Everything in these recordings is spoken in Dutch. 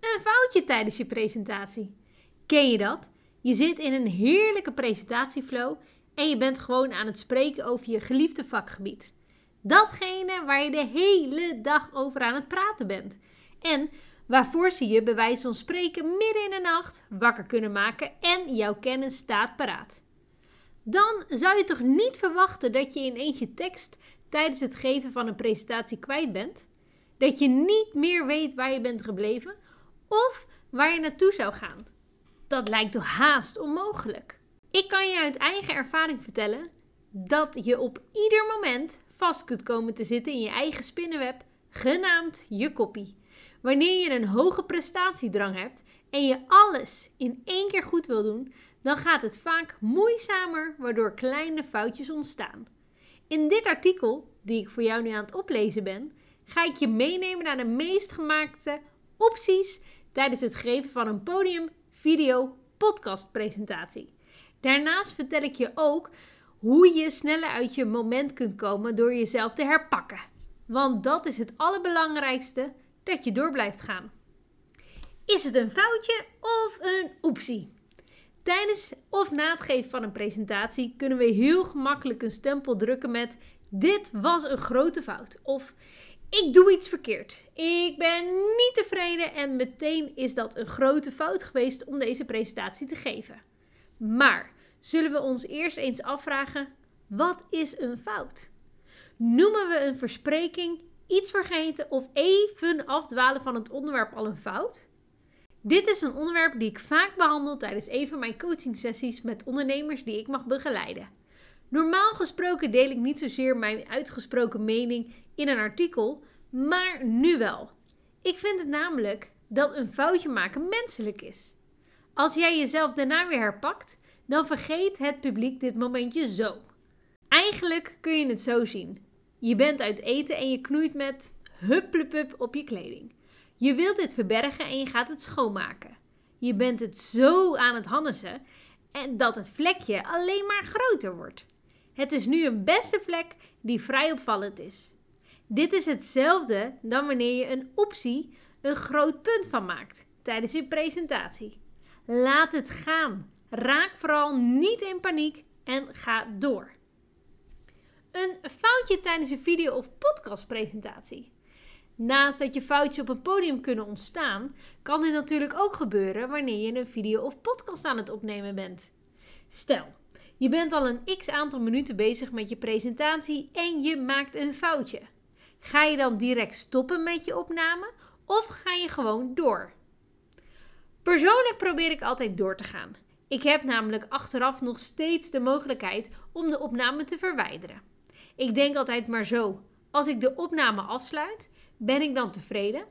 Een foutje tijdens je presentatie. Ken je dat? Je zit in een heerlijke presentatieflow en je bent gewoon aan het spreken over je geliefde vakgebied. Datgene waar je de hele dag over aan het praten bent. En waarvoor ze je bij wijze van spreken midden in de nacht wakker kunnen maken en jouw kennis staat paraat. Dan zou je toch niet verwachten dat je ineens je tekst tijdens het geven van een presentatie kwijt bent? Dat je niet meer weet waar je bent gebleven of waar je naartoe zou gaan? Dat lijkt toch haast onmogelijk? Ik kan je uit eigen ervaring vertellen dat je op ieder moment vast kunt komen te zitten in je eigen spinnenweb, genaamd je koppie. Wanneer je een hoge prestatiedrang hebt en je alles in één keer goed wil doen, dan gaat het vaak moeizamer, waardoor kleine foutjes ontstaan. In dit artikel, die ik voor jou nu aan het oplezen ben, ga ik je meenemen naar de meest gemaakte opties tijdens het geven van een podium, video, podcast presentatie. Daarnaast vertel ik je ook hoe je sneller uit je moment kunt komen door jezelf te herpakken. Want dat is het allerbelangrijkste, dat je door blijft gaan. Is het een foutje of een oepsie? Tijdens of na het geven van een presentatie kunnen we heel gemakkelijk een stempel drukken met dit was een grote fout of ik doe iets verkeerd. Ik ben niet tevreden en meteen is dat een grote fout geweest om deze presentatie te geven. Maar zullen we ons eerst eens afvragen: wat is een fout? Noemen we een verspreking, iets vergeten of even afdwalen van het onderwerp al een fout? Dit is een onderwerp die ik vaak behandel tijdens een van mijn coaching sessies met ondernemers die ik mag begeleiden. Normaal gesproken deel ik niet zozeer mijn uitgesproken mening in een artikel, maar nu wel. Ik vind het namelijk dat een foutje maken menselijk is. Als jij jezelf daarna weer herpakt, dan vergeet het publiek dit momentje zo. Eigenlijk kun je het zo zien. Je bent uit eten en je knoeit met hupplepup op je kleding. Je wilt dit verbergen en je gaat het schoonmaken. Je bent het zo aan het hannesen en dat het vlekje alleen maar groter wordt. Het is nu een beste vlek die vrij opvallend is. Dit is hetzelfde dan wanneer je een optie een groot punt van maakt tijdens je presentatie. Laat het gaan. Raak vooral niet in paniek en ga door. Een foutje tijdens een video- of podcastpresentatie. Naast dat je foutjes op een podium kunnen ontstaan, kan dit natuurlijk ook gebeuren wanneer je een video of podcast aan het opnemen bent. Stel, je bent al een x aantal minuten bezig met je presentatie en je maakt een foutje. Ga je dan direct stoppen met je opname of ga je gewoon door? Persoonlijk probeer ik altijd door te gaan. Ik heb namelijk achteraf nog steeds de mogelijkheid om de opname te verwijderen. Ik denk altijd maar zo: als ik de opname afsluit, ben ik dan tevreden?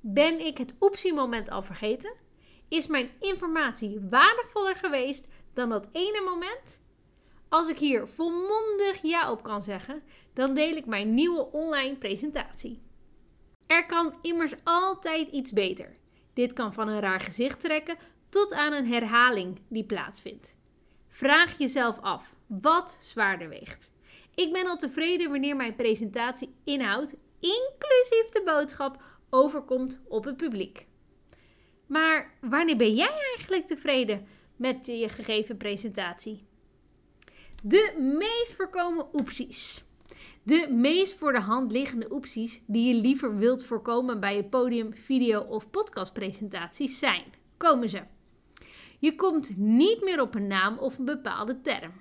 Ben ik het optiemoment al vergeten? Is mijn informatie waardevoller geweest dan dat ene moment? Als ik hier volmondig ja op kan zeggen, dan deel ik mijn nieuwe online presentatie. Er kan immers altijd iets beter. Dit kan van een raar gezicht trekken tot aan een herhaling die plaatsvindt. Vraag jezelf af wat zwaarder weegt. Ik ben al tevreden wanneer mijn presentatie inhoud, inclusief de boodschap, overkomt op het publiek. Maar wanneer ben jij eigenlijk tevreden met je gegeven presentatie? De meest voorkomen opties. De meest voor de hand liggende opties die je liever wilt voorkomen bij je podium, video of podcastpresentaties zijn. Komen ze. Je komt niet meer op een naam of een bepaalde term.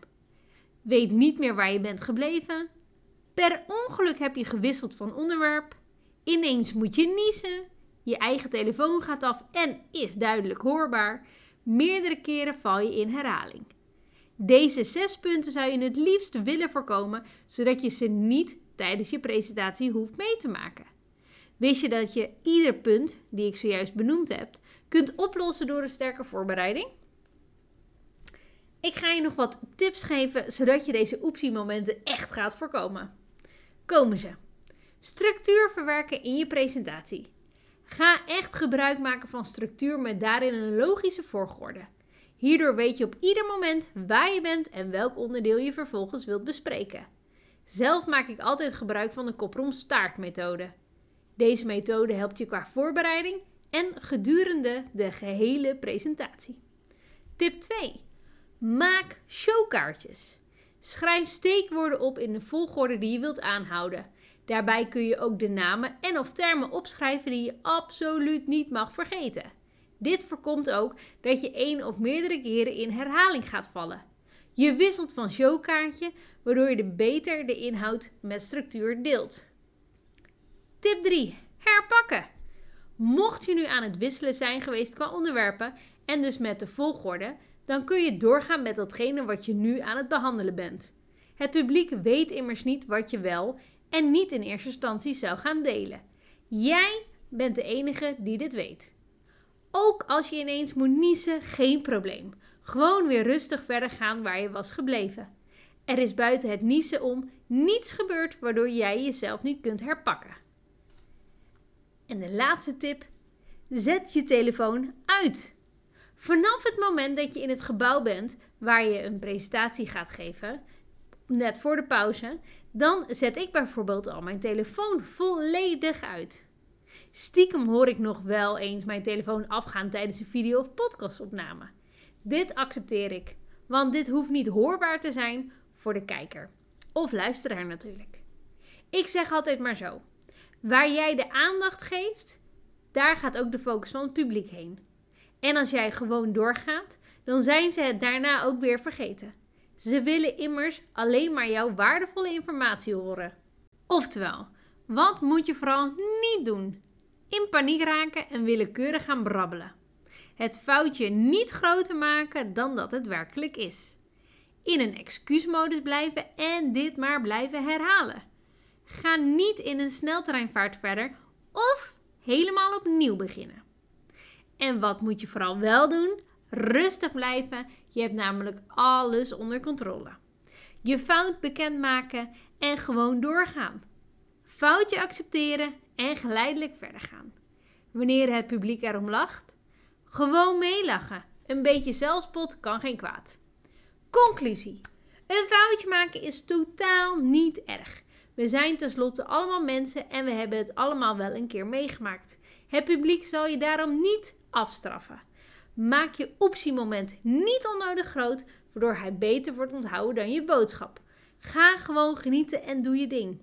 Weet niet meer waar je bent gebleven. Per ongeluk heb je gewisseld van onderwerp. Ineens moet je niezen. Je eigen telefoon gaat af en is duidelijk hoorbaar. Meerdere keren val je in herhaling. Deze zes punten zou je het liefst willen voorkomen, zodat je ze niet tijdens je presentatie hoeft mee te maken. Wist je dat je ieder punt die ik zojuist benoemd heb, kunt oplossen door een sterke voorbereiding? Ik ga je nog wat tips geven zodat je deze optiemomenten echt gaat voorkomen. Komen ze. Structuur verwerken in je presentatie. Ga echt gebruik maken van structuur met daarin een logische volgorde. Hierdoor weet je op ieder moment waar je bent en welk onderdeel je vervolgens wilt bespreken. Zelf maak ik altijd gebruik van de koprom staart methode. Deze methode helpt je qua voorbereiding en gedurende de gehele presentatie. Tip 2. Maak showkaartjes. Schrijf steekwoorden op in de volgorde die je wilt aanhouden. Daarbij kun je ook de namen en of termen opschrijven die je absoluut niet mag vergeten. Dit voorkomt ook dat je één of meerdere keren in herhaling gaat vallen. Je wisselt van showkaartje, waardoor je de beter de inhoud met structuur deelt. Tip 3. Herpakken. Mocht je nu aan het wisselen zijn geweest qua onderwerpen en dus met de volgorde, dan kun je doorgaan met datgene wat je nu aan het behandelen bent. Het publiek weet immers niet wat je wel en niet in eerste instantie zou gaan delen. Jij bent de enige die dit weet. Ook als je ineens moet niezen, geen probleem. Gewoon weer rustig verder gaan waar je was gebleven. Er is buiten het niezen om niets gebeurd waardoor jij jezelf niet kunt herpakken. En de laatste tip: zet je telefoon uit. Vanaf het moment dat je in het gebouw bent waar je een presentatie gaat geven, net voor de pauze, dan zet ik bijvoorbeeld al mijn telefoon volledig uit. Stiekem hoor ik nog wel eens mijn telefoon afgaan tijdens een video- of podcastopname. Dit accepteer ik, want dit hoeft niet hoorbaar te zijn voor de kijker. Of luisteraar natuurlijk. Ik zeg altijd maar zo: waar jij de aandacht geeft, daar gaat ook de focus van het publiek heen. En als jij gewoon doorgaat, dan zijn ze het daarna ook weer vergeten. Ze willen immers alleen maar jouw waardevolle informatie horen. Oftewel, wat moet je vooral niet doen? In paniek raken en willekeurig gaan brabbelen. Het foutje niet groter maken dan dat het werkelijk is. In een excuusmodus blijven en dit maar blijven herhalen. Ga niet in een sneltreinvaart verder of helemaal opnieuw beginnen. En wat moet je vooral wel doen? Rustig blijven. Je hebt namelijk alles onder controle. Je fout bekendmaken en gewoon doorgaan. Foutje accepteren en geleidelijk verder gaan. Wanneer het publiek erom lacht, gewoon meelachen. Een beetje zelfspot kan geen kwaad. Conclusie. Een foutje maken is totaal niet erg. We zijn tenslotte allemaal mensen en we hebben het allemaal wel een keer meegemaakt. Het publiek zal je daarom niet afstraffen. Maak je optiemoment niet onnodig groot, waardoor hij beter wordt onthouden dan je boodschap. Ga gewoon genieten en doe je ding.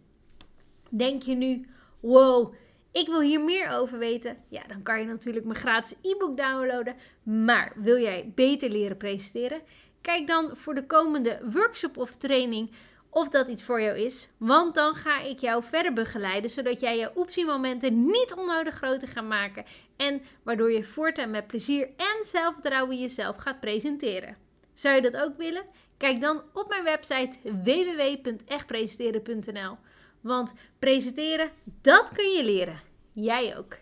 Denk je nu, wow, ik wil hier meer over weten? Ja, dan kan je natuurlijk mijn gratis e-book downloaden. Maar wil jij beter leren presenteren? Kijk dan voor de komende workshop of training of dat iets voor jou is. Want dan ga ik jou verder begeleiden, zodat jij je optiemomenten niet onnodig groter gaat maken. En waardoor je voortaan met plezier en zelfvertrouwen jezelf gaat presenteren. Zou je dat ook willen? Kijk dan op mijn website www.echtpresenteren.nl. Want presenteren, dat kun je leren. Jij ook.